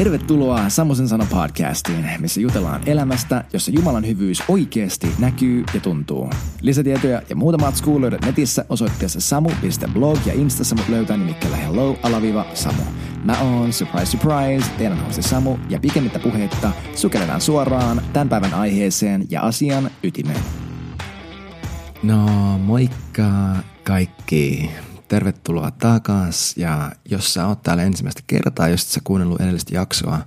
Tervetuloa Samosen sana podcastiin, missä jutellaan elämästä, jossa Jumalan hyvyys oikeasti näkyy ja tuntuu. Lisätietoja ja muuta matskua löydät netissä osoitteessa samu.blog ja instassa mut löytää nimikkeellä hello alaviva samu. Mä oon, surprise surprise, teidän hosti Samu ja pikemmittä puheitta sukelletaan suoraan tämän päivän aiheeseen ja asian ytimeen. No moikka kaikki tervetuloa takas ja jos sä oot täällä ensimmäistä kertaa, jos sä kuunnellut edellistä jaksoa,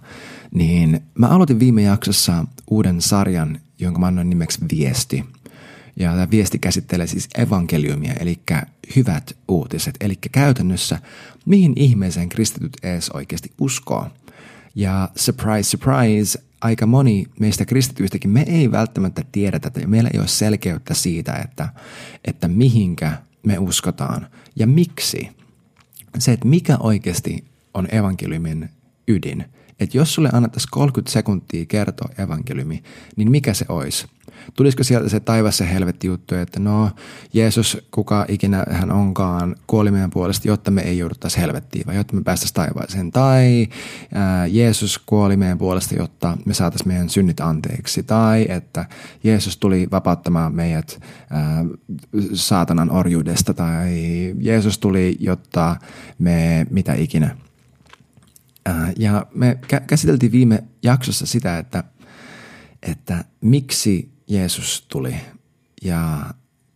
niin mä aloitin viime jaksossa uuden sarjan, jonka mä annoin nimeksi Viesti. Ja tämä viesti käsittelee siis evankeliumia, eli hyvät uutiset, eli käytännössä mihin ihmeeseen kristityt ees oikeasti uskoo. Ja surprise, surprise, aika moni meistä kristityistäkin, me ei välttämättä tiedä tätä ja meillä ei ole selkeyttä siitä, että, että mihinkä me uskotaan ja miksi. Se, että mikä oikeasti on evankeliumin ydin. Että jos sulle annettaisiin 30 sekuntia kertoa evankeliumi, niin mikä se olisi? Tulisiko sieltä se taivas se helvetti juttu, että no Jeesus, kuka ikinä hän onkaan, kuoli meidän puolesta, jotta me ei jouduttaisi helvettiin vai jotta me päästäisiin taivaaseen. Tai ää, Jeesus kuoli meidän puolesta, jotta me saataisiin meidän synnit anteeksi. Tai että Jeesus tuli vapauttamaan meidät ää, saatanan orjuudesta. Tai Jeesus tuli, jotta me mitä ikinä. Ja me käsiteltiin viime jaksossa sitä, että, että miksi Jeesus tuli ja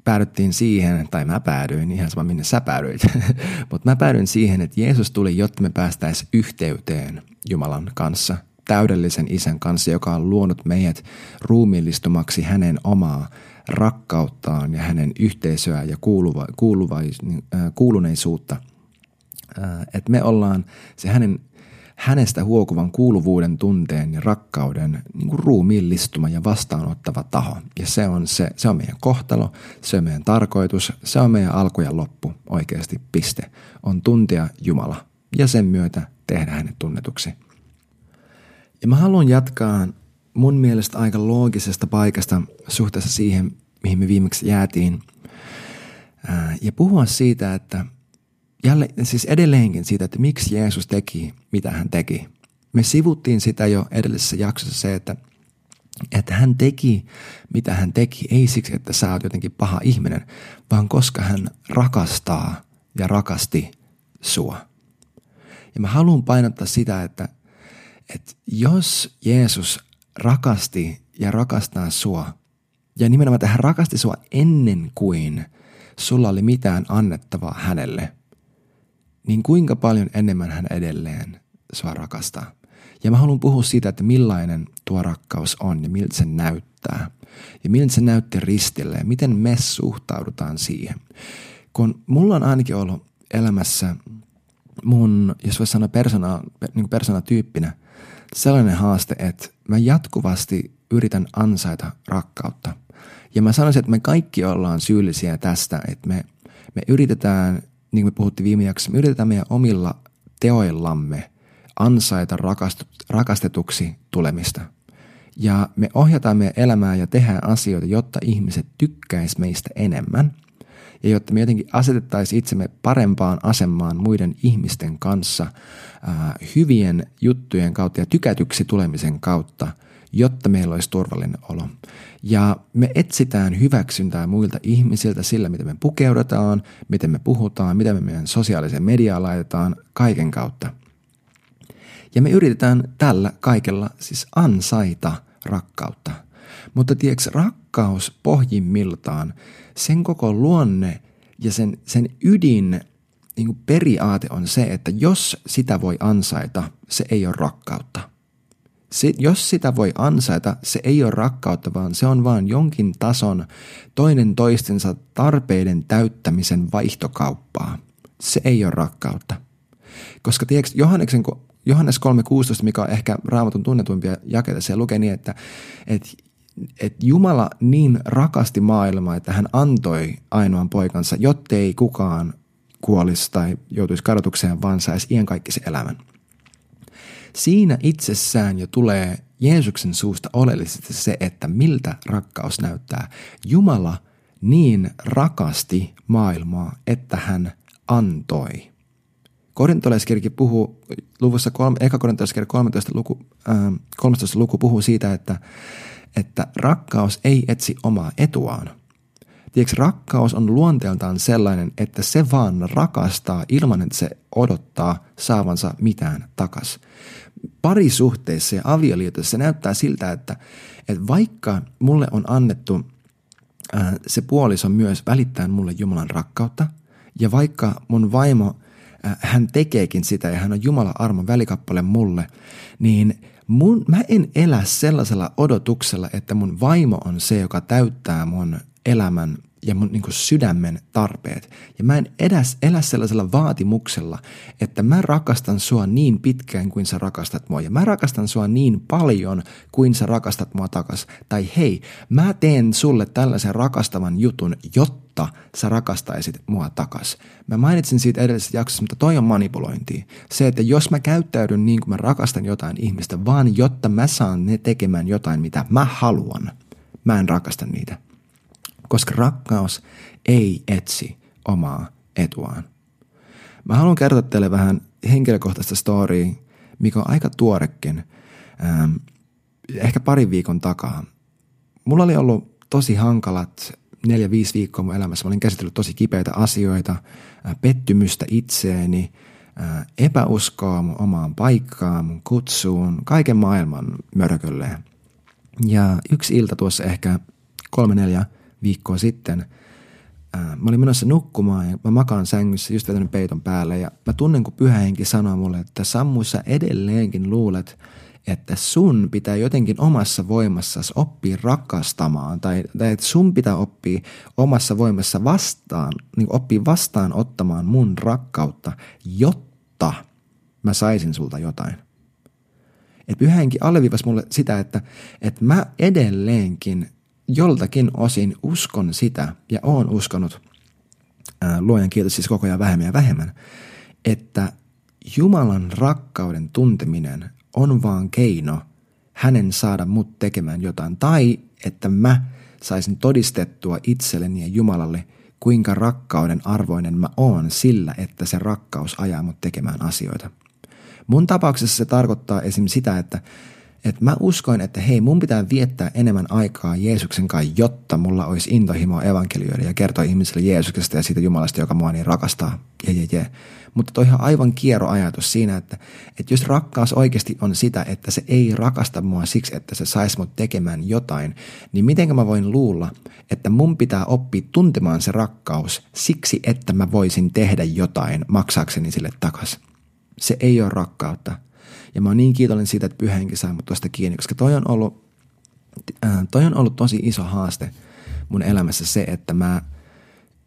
päädyttiin siihen, tai mä päädyin, ihan sama minne sä päädyit, mutta mä päädyin siihen, että Jeesus tuli, jotta me päästäisiin yhteyteen Jumalan kanssa, täydellisen isän kanssa, joka on luonut meidät ruumiillistumaksi hänen omaa rakkauttaan ja hänen yhteisöä ja kuuluva, kuuluva, kuuluneisuutta. Että me ollaan se hänen hänestä huokuvan kuuluvuuden tunteen ja rakkauden niin kuin ruumiillistuma ja vastaanottava taho. Ja se on, se, se on meidän kohtalo, se on meidän tarkoitus, se on meidän alku ja loppu oikeasti piste. On tuntea Jumala ja sen myötä tehdä hänet tunnetuksi. Ja mä haluan jatkaa mun mielestä aika loogisesta paikasta suhteessa siihen, mihin me viimeksi jäätiin. Ja puhua siitä, että – jälleen, siis edelleenkin siitä, että miksi Jeesus teki, mitä hän teki. Me sivuttiin sitä jo edellisessä jaksossa se, että, että hän teki, mitä hän teki, ei siksi, että sä oot jotenkin paha ihminen, vaan koska hän rakastaa ja rakasti sua. Ja mä haluan painottaa sitä, että, että jos Jeesus rakasti ja rakastaa sua, ja nimenomaan, että hän rakasti sua ennen kuin sulla oli mitään annettavaa hänelle – niin kuinka paljon enemmän hän edelleen sua rakastaa. Ja mä haluan puhua siitä, että millainen tuo rakkaus on ja miltä se näyttää. Ja miltä se näytti ristille ja miten me suhtaudutaan siihen. Kun mulla on ainakin ollut elämässä mun, jos voisi sanoa persona, niin persoonatyyppinä, sellainen haaste, että mä jatkuvasti yritän ansaita rakkautta. Ja mä sanoisin, että me kaikki ollaan syyllisiä tästä, että me, me yritetään niin kuin me puhuttiin viime jaksossa, me yritetään meidän omilla teoillamme ansaita rakastetuksi tulemista. Ja me ohjataan meidän elämää ja tehdään asioita, jotta ihmiset tykkäis meistä enemmän ja jotta me jotenkin asetettaisiin itsemme parempaan asemaan muiden ihmisten kanssa ää, hyvien juttujen kautta ja tykätyksi tulemisen kautta, jotta meillä olisi turvallinen olo. Ja me etsitään hyväksyntää muilta ihmisiltä sillä, miten me pukeudutaan, miten me puhutaan, miten me meidän sosiaaliseen mediaan laitetaan, kaiken kautta. Ja me yritetään tällä kaikella siis ansaita rakkautta. Mutta tiedätkö, rakkaus pohjimmiltaan, sen koko luonne ja sen, sen ydin niin periaate on se, että jos sitä voi ansaita, se ei ole rakkautta – se, jos sitä voi ansaita, se ei ole rakkautta, vaan se on vain jonkin tason toinen toistensa tarpeiden täyttämisen vaihtokauppaa. Se ei ole rakkautta. Koska tiedätkö, Johanneksen, Johannes 3.16, mikä on ehkä raamatun tunnetuimpia jakeita, se lukee niin, että, että että Jumala niin rakasti maailmaa, että hän antoi ainoan poikansa, jottei kukaan kuolisi tai joutuisi kadotukseen, vaan saisi iankaikkisen elämän. Siinä itsessään jo tulee Jeesuksen suusta oleellisesti se, että miltä rakkaus näyttää. Jumala niin rakasti maailmaa, että hän antoi. Korintolaiskirki puhuu, luvussa kolme, eka korintolaiskirja 13 luku, äh, 13 luku puhuu siitä, että, että rakkaus ei etsi omaa etuaan. Tiedätkö, rakkaus on luonteeltaan sellainen, että se vaan rakastaa ilman, että se odottaa saavansa mitään takas. Parisuhteissa ja avioliitossa se näyttää siltä, että, että vaikka mulle on annettu äh, se puoliso myös välittää mulle Jumalan rakkautta, ja vaikka mun vaimo, äh, hän tekeekin sitä ja hän on Jumalan armon välikappale mulle, niin mun, mä en elä sellaisella odotuksella, että mun vaimo on se, joka täyttää mun elämän ja mun niin sydämen tarpeet. Ja mä en edes elä sellaisella vaatimuksella, että mä rakastan sua niin pitkään kuin sä rakastat mua. Ja mä rakastan sua niin paljon kuin sä rakastat mua takas. Tai hei, mä teen sulle tällaisen rakastavan jutun, jotta sä rakastaisit mua takas. Mä mainitsin siitä edellisessä jaksossa, mutta toi on manipulointia. Se, että jos mä käyttäydyn niin kuin mä rakastan jotain ihmistä, vaan jotta mä saan ne tekemään jotain, mitä mä haluan, mä en rakasta niitä koska rakkaus ei etsi omaa etuaan. Mä haluan kertoa teille vähän henkilökohtaista storya, mikä on aika tuorekin, ähm, ehkä parin viikon takaa. Mulla oli ollut tosi hankalat neljä, viisi viikkoa mun elämässä. Mä olin käsitellyt tosi kipeitä asioita, äh, pettymystä itseeni, äh, epäuskoa mun omaan paikkaan, mun kutsuun, kaiken maailman mörkölle. Ja yksi ilta tuossa ehkä kolme, neljä viikkoa sitten. Mä olin menossa nukkumaan ja mä makaan sängyssä just vetänyt peiton päälle ja mä tunnen, kun pyhä henki sanoo mulle, että Sammu, sä edelleenkin luulet, että sun pitää jotenkin omassa voimassasi oppia rakastamaan tai, tai että sun pitää oppia omassa voimassa vastaan, niin oppia vastaan ottamaan mun rakkautta, jotta mä saisin sulta jotain. Et pyhähenki alleviivasi mulle sitä, että, että mä edelleenkin joltakin osin uskon sitä ja oon uskonut, ää, luojan kiitos siis koko ajan vähemmän ja vähemmän, että Jumalan rakkauden tunteminen on vaan keino hänen saada mut tekemään jotain. Tai että mä saisin todistettua itselleni ja Jumalalle, kuinka rakkauden arvoinen mä oon sillä, että se rakkaus ajaa mut tekemään asioita. Mun tapauksessa se tarkoittaa esim. sitä, että että mä uskoin, että hei, mun pitää viettää enemmän aikaa Jeesuksen kanssa, jotta mulla olisi intohimoa evankelioida ja kertoa ihmisille Jeesuksesta ja siitä Jumalasta, joka mua niin rakastaa. Je, je, je. Mutta toi on aivan kiero ajatus siinä, että, että jos rakkaus oikeasti on sitä, että se ei rakasta mua siksi, että se saisi mut tekemään jotain, niin miten mä voin luulla, että mun pitää oppia tuntemaan se rakkaus siksi, että mä voisin tehdä jotain maksaakseni sille takas. Se ei ole rakkautta, ja mä oon niin kiitollinen siitä, että pyhänkin sai mut tuosta kiinni, koska toi on ollut, äh, toi on ollut tosi iso haaste mun elämässä se, että mä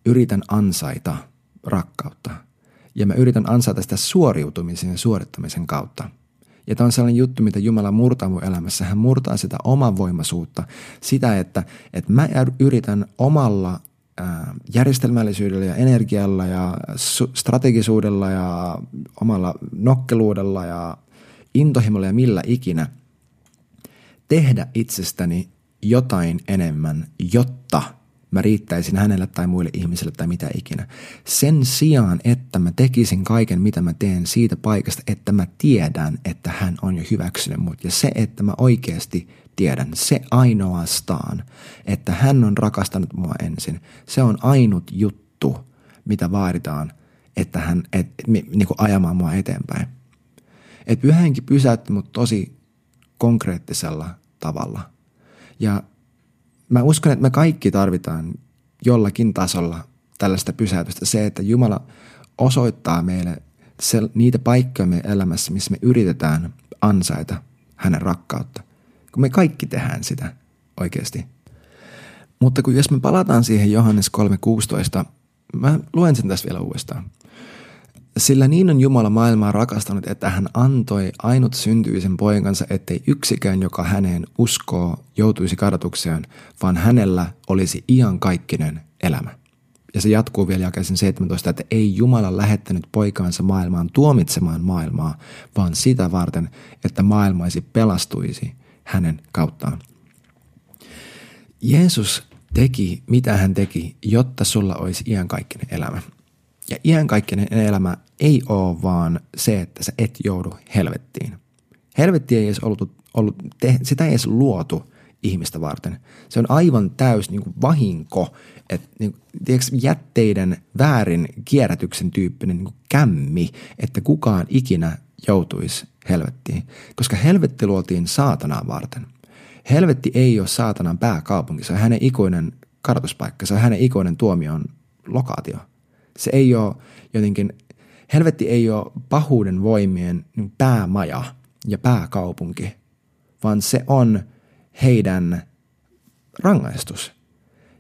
yritän ansaita rakkautta. Ja mä yritän ansaita sitä suoriutumisen ja suorittamisen kautta. Ja tämä on sellainen juttu, mitä Jumala murtaa mun elämässä. Hän murtaa sitä voimaisuutta, sitä, että, että mä yritän omalla järjestelmällisyydellä ja energialla ja strategisuudella ja omalla nokkeluudella ja intohimolla ja millä ikinä, tehdä itsestäni jotain enemmän, jotta mä riittäisin hänelle tai muille ihmisille tai mitä ikinä. Sen sijaan, että mä tekisin kaiken, mitä mä teen siitä paikasta, että mä tiedän, että hän on jo hyväksynyt mut. Ja se, että mä oikeasti tiedän, se ainoastaan, että hän on rakastanut mua ensin, se on ainut juttu, mitä vaaditaan, että hän, et, niin ajamaan mua eteenpäin. Että pyhä henki pysäytti mut tosi konkreettisella tavalla. Ja mä uskon, että me kaikki tarvitaan jollakin tasolla tällaista pysäytystä. Se, että Jumala osoittaa meille se, niitä paikkoja meidän elämässä, missä me yritetään ansaita hänen rakkautta. Kun me kaikki tehdään sitä oikeasti. Mutta kun jos me palataan siihen Johannes 3.16, mä luen sen tässä vielä uudestaan. Sillä niin on Jumala maailmaa rakastanut, että hän antoi ainut syntyisen poikansa, ettei yksikään, joka häneen uskoo, joutuisi kadotukseen, vaan hänellä olisi iankaikkinen elämä. Ja se jatkuu vielä jakeisen 17, että ei Jumala lähettänyt poikaansa maailmaan tuomitsemaan maailmaa, vaan sitä varten, että maailmaisi pelastuisi hänen kauttaan. Jeesus teki, mitä hän teki, jotta sulla olisi iankaikkinen elämä. Ja iankaikkinen elämä ei ole vaan se, että sä et joudu helvettiin. Helvetti ei edes ollut, ollut te, sitä ei edes luotu ihmistä varten. Se on aivan täys niin kuin vahinko, että niin, tiedätkö, jätteiden väärin kierrätyksen tyyppinen niin kuin kämmi, että kukaan ikinä joutuisi helvettiin. Koska helvetti luotiin saatanaa varten. Helvetti ei ole saatanan pääkaupunki, se on hänen ikuinen kadotuspaikka, se on hänen ikuinen tuomion lokaatio. Se ei ole jotenkin, helvetti ei ole pahuuden voimien päämaja ja pääkaupunki, vaan se on heidän rangaistus.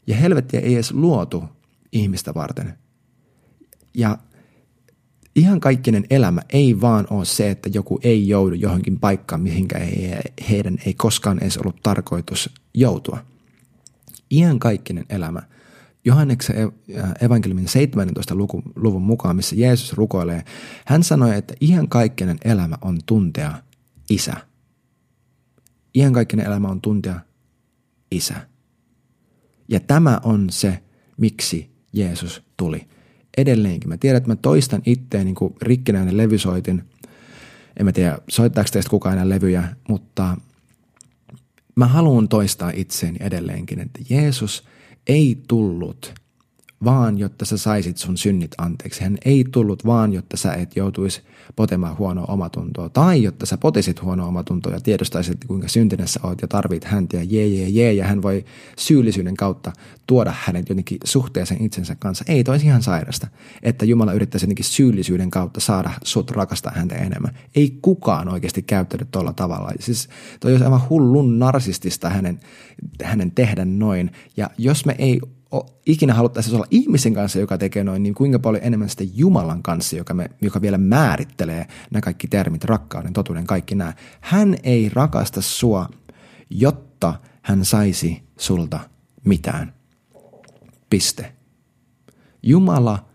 Ja helvettiä ei edes luotu ihmistä varten. Ja ihan kaikkinen elämä ei vaan ole se, että joku ei joudu johonkin paikkaan, mihinkä ei, heidän ei koskaan edes ollut tarkoitus joutua. Ihan kaikkinen elämä. Johanneksen evankeliumin 17. luvun mukaan, missä Jeesus rukoilee, hän sanoi, että ihan kaikkinen elämä on tuntea isä. Ihan kaikkinen elämä on tuntea isä. Ja tämä on se, miksi Jeesus tuli. Edelleenkin. Mä tiedän, että mä toistan itteen niin kuin rikkinäinen levysoitin. En mä tiedä, soittaako teistä kukaan enää levyjä, mutta mä haluan toistaa itseeni edelleenkin, että Jeesus ei tullut vaan jotta sä saisit sun synnit anteeksi. Hän ei tullut vaan, jotta sä et joutuisi potemaan huonoa omatuntoa. Tai jotta sä potisit huonoa omatuntoa ja tiedostaisit, kuinka syntinen sä oot ja tarvit häntä ja jee, jee, jee. Ja hän voi syyllisyyden kautta tuoda hänet jotenkin suhteeseen itsensä kanssa. Ei toisi ihan sairasta, että Jumala yrittäisi jotenkin syyllisyyden kautta saada sut rakastaa häntä enemmän. Ei kukaan oikeasti käyttänyt tuolla tavalla. Siis toi olisi aivan hullun narsistista hänen, hänen tehdä noin. Ja jos me ei ikinä haluttaisiin olla ihmisen kanssa, joka tekee noin, niin kuinka paljon enemmän sitten Jumalan kanssa, joka, me, joka vielä määrittelee nämä kaikki termit, rakkauden, totuuden, kaikki nämä. Hän ei rakasta sua, jotta hän saisi sulta mitään. Piste. Jumala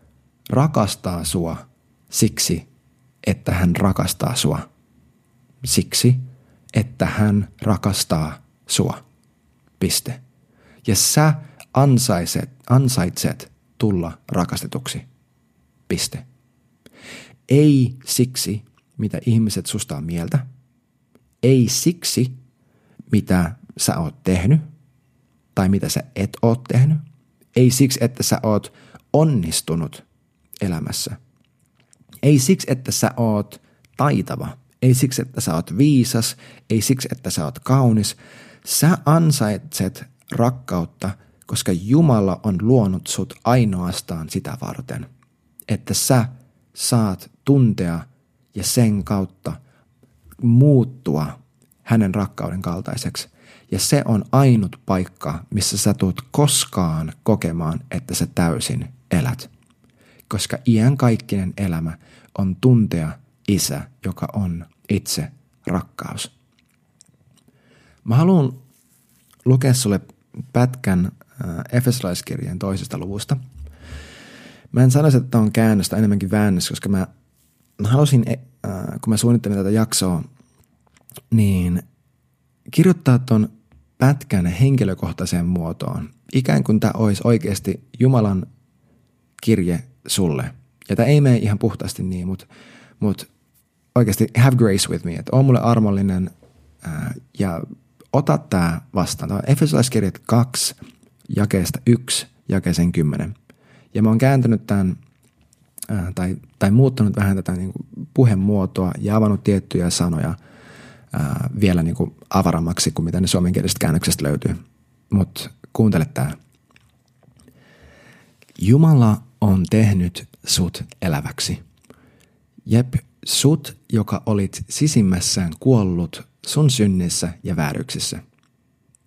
rakastaa sua siksi, että hän rakastaa sua. Siksi, että hän rakastaa sua. Piste. Ja sä ansaiset, ansaitset tulla rakastetuksi. Piste. Ei siksi, mitä ihmiset susta on mieltä. Ei siksi, mitä sä oot tehnyt tai mitä sä et oo tehnyt. Ei siksi, että sä oot onnistunut elämässä. Ei siksi, että sä oot taitava. Ei siksi, että sä oot viisas. Ei siksi, että sä oot kaunis. Sä ansaitset rakkautta – koska Jumala on luonut sut ainoastaan sitä varten, että sä saat tuntea ja sen kautta muuttua hänen rakkauden kaltaiseksi. Ja se on ainut paikka, missä sä tulet koskaan kokemaan, että sä täysin elät. Koska iänkaikkinen elämä on tuntea isä, joka on itse rakkaus. Mä haluan lukea sulle pätkän Efesolaiskirjeen toisesta luvusta. Mä en sanoisi, että on käännöstä, enemmänkin väännös, koska mä, mä halusin, e, kun mä suunnittelin tätä jaksoa, niin kirjoittaa ton pätkän henkilökohtaiseen muotoon. Ikään kuin tämä olisi oikeasti Jumalan kirje sulle. Ja tämä ei mene ihan puhtaasti niin, mutta mut oikeasti have grace with me, että on mulle armollinen ää, ja ota tämä vastaan. Tämä on Efesolaiskirjat 2, jakeesta 1 jakeeseen 10. Ja mä oon kääntänyt tämän tai, tai muuttanut vähän tätä niin kuin puhemuotoa ja avannut tiettyjä sanoja ää, vielä niin kuin avarammaksi kuin mitä ne suomenkielisestä käännöksestä löytyy. Mutta kuuntele tämä. Jumala on tehnyt sut eläväksi. Jep, sut, joka olit sisimmässään kuollut sun synnissä ja vääryksissä.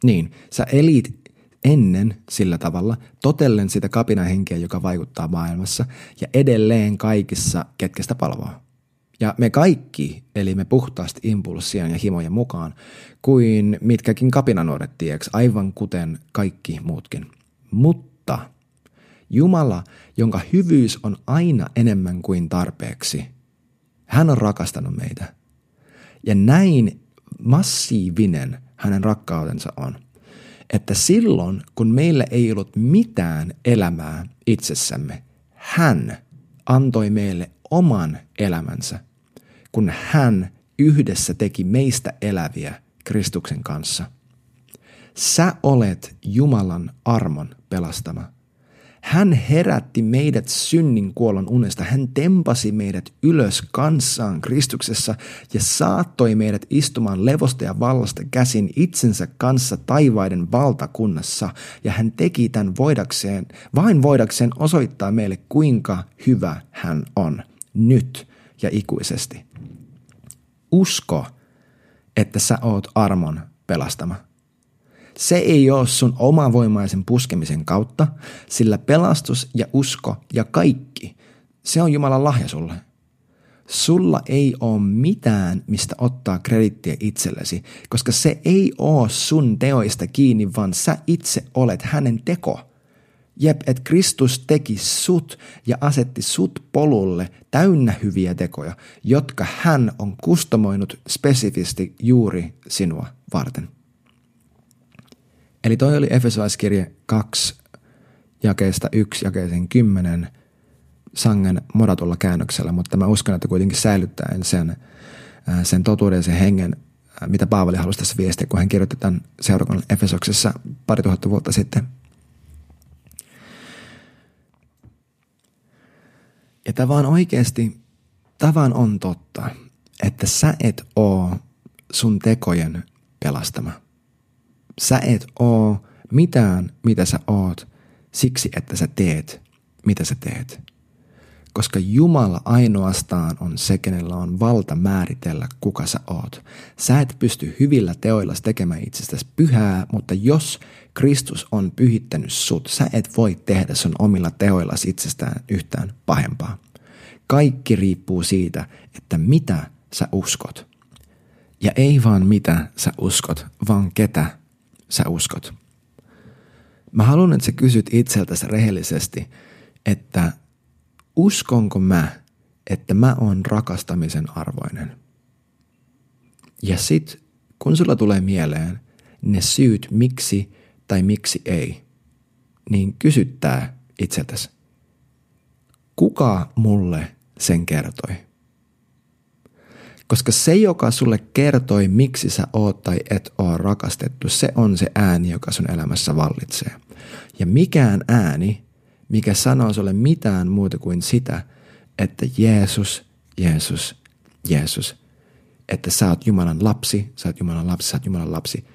Niin, sä elit ennen sillä tavalla, totellen sitä kapinahenkeä, joka vaikuttaa maailmassa ja edelleen kaikissa, ketkä sitä palvoo. Ja me kaikki elimme puhtaasti impulssien ja himojen mukaan, kuin mitkäkin kapinanuoret tieks, aivan kuten kaikki muutkin. Mutta Jumala, jonka hyvyys on aina enemmän kuin tarpeeksi, hän on rakastanut meitä. Ja näin massiivinen hänen rakkautensa on – että silloin, kun meillä ei ollut mitään elämää itsessämme, hän antoi meille oman elämänsä, kun hän yhdessä teki meistä eläviä Kristuksen kanssa. Sä olet Jumalan armon pelastama. Hän herätti meidät synnin kuollon unesta. Hän tempasi meidät ylös kanssaan Kristuksessa ja saattoi meidät istumaan levosta ja vallasta käsin itsensä kanssa taivaiden valtakunnassa. Ja hän teki tämän voidakseen, vain voidakseen osoittaa meille, kuinka hyvä hän on nyt ja ikuisesti. Usko, että sä oot armon pelastama. Se ei ole sun omavoimaisen puskemisen kautta, sillä pelastus ja usko ja kaikki, se on Jumalan lahja sulle. Sulla ei ole mitään, mistä ottaa kredittiä itsellesi, koska se ei ole sun teoista kiinni, vaan sä itse olet hänen teko. Jep, että Kristus teki sut ja asetti sut polulle täynnä hyviä tekoja, jotka hän on kustomoinut spesifisti juuri sinua varten. Eli toi oli Efesolaiskirje 2 jakeesta 1 jakeeseen 10 sangen modatulla käännöksellä, mutta mä uskon, että kuitenkin säilyttäen sen, sen totuuden sen hengen, mitä Paavali halusi tässä viestiä, kun hän kirjoitti tämän seurakunnan Efesoksessa pari tuhatta vuotta sitten. Ja tämä vaan oikeasti, tämä vaan on totta, että sä et oo sun tekojen pelastama – Sä et oo mitään, mitä sä oot, siksi että sä teet, mitä sä teet. Koska Jumala ainoastaan on se, kenellä on valta määritellä, kuka sä oot. Sä et pysty hyvillä teoilla tekemään itsestäsi pyhää, mutta jos Kristus on pyhittänyt sut, sä et voi tehdä sun omilla teoilla itsestään yhtään pahempaa. Kaikki riippuu siitä, että mitä sä uskot. Ja ei vaan mitä sä uskot, vaan ketä sä uskot? Mä haluan, että sä kysyt itseltäsi rehellisesti, että uskonko mä, että mä oon rakastamisen arvoinen? Ja sit, kun sulla tulee mieleen ne syyt miksi tai miksi ei, niin kysyttää itseltäsi, kuka mulle sen kertoi? Koska se, joka sulle kertoi, miksi sä oot tai et oo rakastettu, se on se ääni, joka sun elämässä vallitsee. Ja mikään ääni, mikä sanoo sulle mitään muuta kuin sitä, että Jeesus, Jeesus, Jeesus, että sä oot Jumalan lapsi, sä oot Jumalan lapsi, sä oot Jumalan lapsi.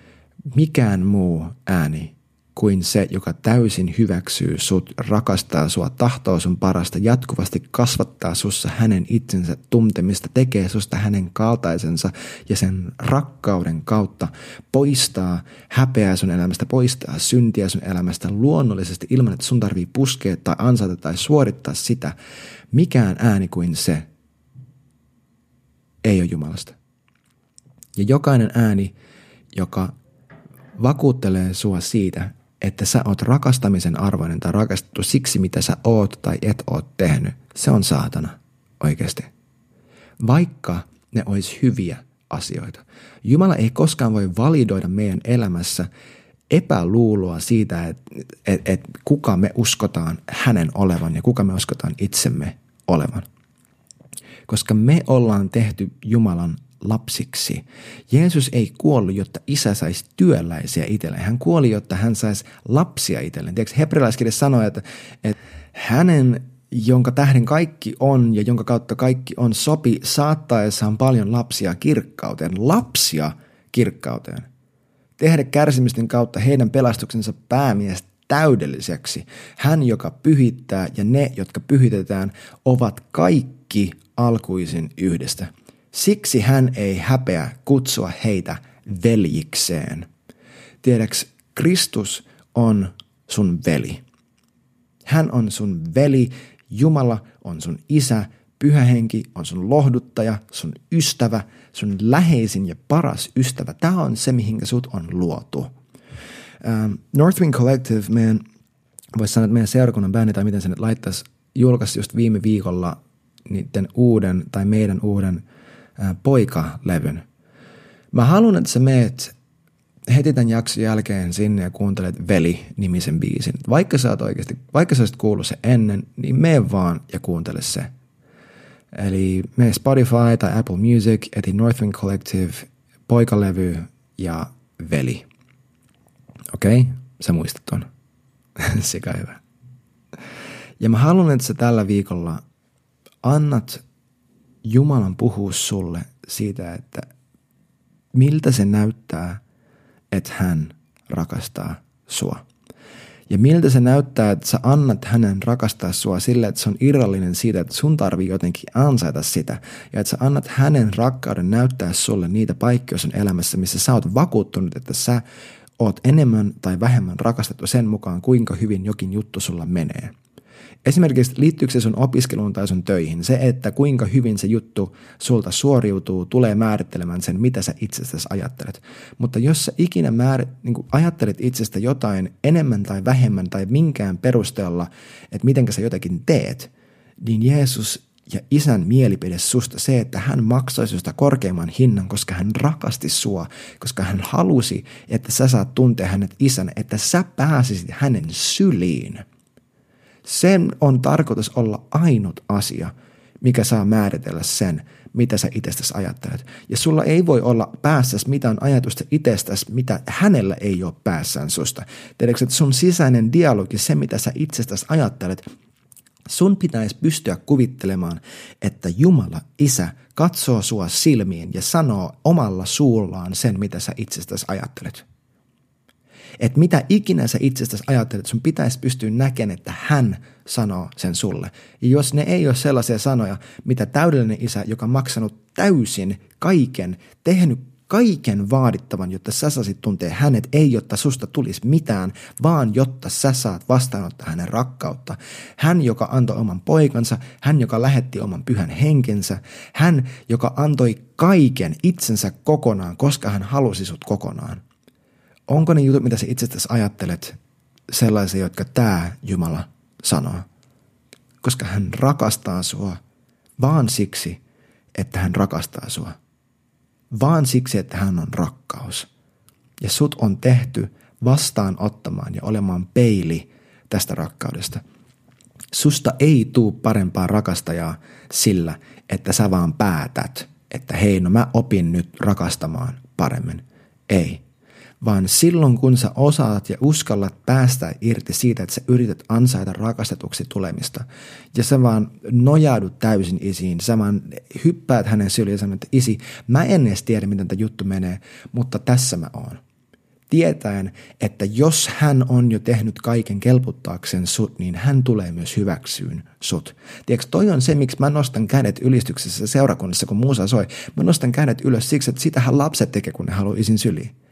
Mikään muu ääni kuin se, joka täysin hyväksyy sut, rakastaa sua, tahtoo sun parasta, jatkuvasti kasvattaa sussa hänen itsensä tuntemista, tekee susta hänen kaltaisensa ja sen rakkauden kautta poistaa häpeää sun elämästä, poistaa syntiä sun elämästä luonnollisesti ilman, että sun tarvii puskea tai ansata tai suorittaa sitä. Mikään ääni kuin se ei ole Jumalasta. Ja jokainen ääni, joka vakuuttelee sua siitä, että sä oot rakastamisen arvoinen tai rakastettu siksi, mitä sä oot tai et oot tehnyt, se on saatana oikeasti. Vaikka ne olisi hyviä asioita. Jumala ei koskaan voi validoida meidän elämässä epäluuloa siitä, että et, et kuka me uskotaan hänen olevan ja kuka me uskotaan itsemme olevan. Koska me ollaan tehty Jumalan lapsiksi. Jeesus ei kuollut, jotta isä saisi työläisiä itselleen. Hän kuoli, jotta hän saisi lapsia itselleen. Tiedätkö, hebrealaiskirja sanoo, että, että hänen jonka tähden kaikki on ja jonka kautta kaikki on, sopi saattaessaan paljon lapsia kirkkauteen. Lapsia kirkkauteen. Tehdä kärsimysten kautta heidän pelastuksensa päämies täydelliseksi. Hän, joka pyhittää ja ne, jotka pyhitetään, ovat kaikki alkuisin yhdestä. Siksi hän ei häpeä kutsua heitä veljikseen. Tiedäks, Kristus on sun veli. Hän on sun veli, Jumala on sun isä, Pyhä Henki on sun lohduttaja, sun ystävä, sun läheisin ja paras ystävä. Tämä on se, mihinkä sut on luotu. Um, Northwind Collective, meidän, voisi sanoa, että meidän seurakunnan bändi, tai miten se nyt laittaisi, julkaisi just viime viikolla niiden uuden, tai meidän uuden poikalevyn. Mä haluan, että sä meet heti tämän jakson jälkeen sinne ja kuuntelet Veli-nimisen biisin. Vaikka sä oot oikeasti, vaikka sä olisit kuullut se ennen, niin mene vaan ja kuuntele se. Eli mene Spotify tai Apple Music, eti Northwind Collective, poikalevy ja Veli. Okei? Okay? Sä muistat ton. Sekä hyvä. Ja mä haluan, että sä tällä viikolla annat Jumalan puhua sulle siitä, että miltä se näyttää, että hän rakastaa sua. Ja miltä se näyttää, että sä annat hänen rakastaa sua sille, että se on irrallinen siitä, että sun tarvii jotenkin ansaita sitä. Ja että sä annat hänen rakkauden näyttää sulle niitä paikkoja sun elämässä, missä sä oot vakuuttunut, että sä oot enemmän tai vähemmän rakastettu sen mukaan, kuinka hyvin jokin juttu sulla menee. Esimerkiksi liittyykö se sun opiskeluun tai sun töihin, se, että kuinka hyvin se juttu sulta suoriutuu, tulee määrittelemään sen, mitä sä itsestäsi ajattelet. Mutta jos sä ikinä määr, niin ajattelet itsestä jotain enemmän tai vähemmän tai minkään perusteella, että miten sä jotakin teet, niin Jeesus ja isän mielipide susta se, että hän maksoi susta korkeimman hinnan, koska hän rakasti sua, koska hän halusi, että sä saat tuntea hänet isän, että sä pääsisit hänen syliin – sen on tarkoitus olla ainut asia, mikä saa määritellä sen, mitä sä itsestäsi ajattelet. Ja sulla ei voi olla päässäsi mitään ajatusta itsestäsi, mitä hänellä ei ole päässään susta. Tiedätkö, että sun sisäinen dialogi, se mitä sä itsestäsi ajattelet, sun pitäisi pystyä kuvittelemaan, että Jumala, Isä, katsoo sua silmiin ja sanoo omalla suullaan sen, mitä sä itsestäsi ajattelet että mitä ikinä sä itsestäsi ajattelet, sun pitäisi pystyä näkemään, että hän sanoo sen sulle. Ja jos ne ei ole sellaisia sanoja, mitä täydellinen isä, joka maksanut täysin kaiken, tehnyt kaiken vaadittavan, jotta sä saisit tuntea hänet, ei jotta susta tulisi mitään, vaan jotta sä saat vastaanottaa hänen rakkautta. Hän, joka antoi oman poikansa, hän, joka lähetti oman pyhän henkensä, hän, joka antoi kaiken itsensä kokonaan, koska hän halusi sut kokonaan onko ne jutut, mitä sä itsestäsi ajattelet, sellaisia, jotka tämä Jumala sanoo? Koska hän rakastaa sua vaan siksi, että hän rakastaa sua. Vaan siksi, että hän on rakkaus. Ja sut on tehty vastaanottamaan ja olemaan peili tästä rakkaudesta. Susta ei tuu parempaa rakastajaa sillä, että sä vaan päätät, että hei, no mä opin nyt rakastamaan paremmin. Ei vaan silloin kun sä osaat ja uskallat päästä irti siitä, että sä yrität ansaita rakastetuksi tulemista ja sä vaan nojaudut täysin isiin, sä vaan hyppäät hänen syliin ja sanot, että isi, mä en edes tiedä, miten tämä juttu menee, mutta tässä mä oon. Tietäen, että jos hän on jo tehnyt kaiken kelputtaakseen sut, niin hän tulee myös hyväksyyn sut. Tiedätkö, toi on se, miksi mä nostan kädet ylistyksessä seurakunnassa, kun muusa soi. Mä nostan kädet ylös siksi, että sitähän lapset tekee, kun ne haluaa isin syliin.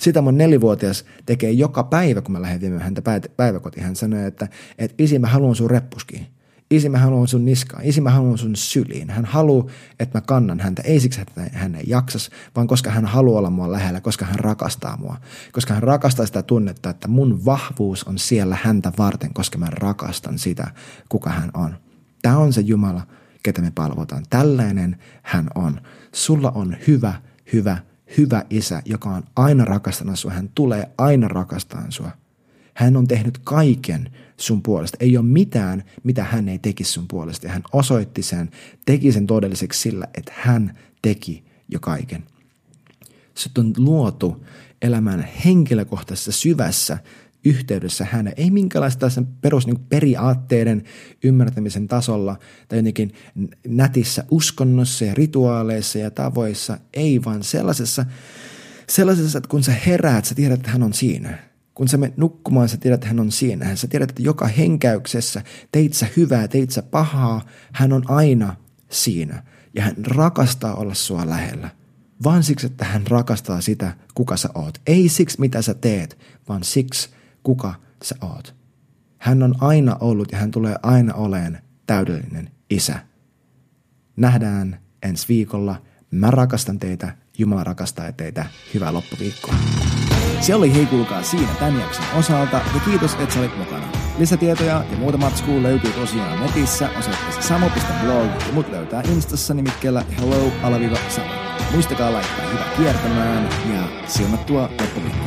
Sitä mun nelivuotias tekee joka päivä, kun mä lähden viemään häntä päiväkotiin. Hän sanoo, että, että isi mä haluan sun reppuskiin. Isi mä haluan sun niskaan. Isi mä haluan sun syliin. Hän haluaa, että mä kannan häntä. Ei siksi, että hän ei jaksas, vaan koska hän haluaa olla mua lähellä, koska hän rakastaa mua. Koska hän rakastaa sitä tunnetta, että mun vahvuus on siellä häntä varten, koska mä rakastan sitä, kuka hän on. Tämä on se Jumala, ketä me palvotaan. Tällainen hän on. Sulla on hyvä, hyvä, hyvä isä, joka on aina rakastanut sua. Hän tulee aina rakastamaan sua. Hän on tehnyt kaiken sun puolesta. Ei ole mitään, mitä hän ei tekisi sun puolesta. Ja hän osoitti sen, teki sen todelliseksi sillä, että hän teki jo kaiken. Sut on luotu elämään henkilökohtaisessa syvässä yhteydessä hänen. Ei minkälaista sen perus niin periaatteiden ymmärtämisen tasolla tai jotenkin nätissä uskonnossa ja rituaaleissa ja tavoissa. Ei, vaan sellaisessa, sellaisessa, että kun sä heräät, sä tiedät, että hän on siinä. Kun sä menet nukkumaan, sä tiedät, että hän on siinä. Sä tiedät, että joka henkäyksessä teit sä hyvää, teit sä pahaa, hän on aina siinä. Ja hän rakastaa olla sua lähellä vaan siksi, että hän rakastaa sitä, kuka sä oot. Ei siksi, mitä sä teet, vaan siksi, kuka sä oot. Hän on aina ollut ja hän tulee aina oleen täydellinen isä. Nähdään ensi viikolla. Mä rakastan teitä, Jumala rakastaa teitä. Hyvää loppuviikkoa. Se oli hei kuulkaa siinä tämän jakson osalta ja kiitos, että sä olit mukana. Lisätietoja ja muuta matskua löytyy tosiaan netissä osoitteessa samo.blog ja mut löytää Instassa nimikkeellä hello-samo. Muistakaa laittaa hyvä kiertämään ja siunattua loppuviikkoa.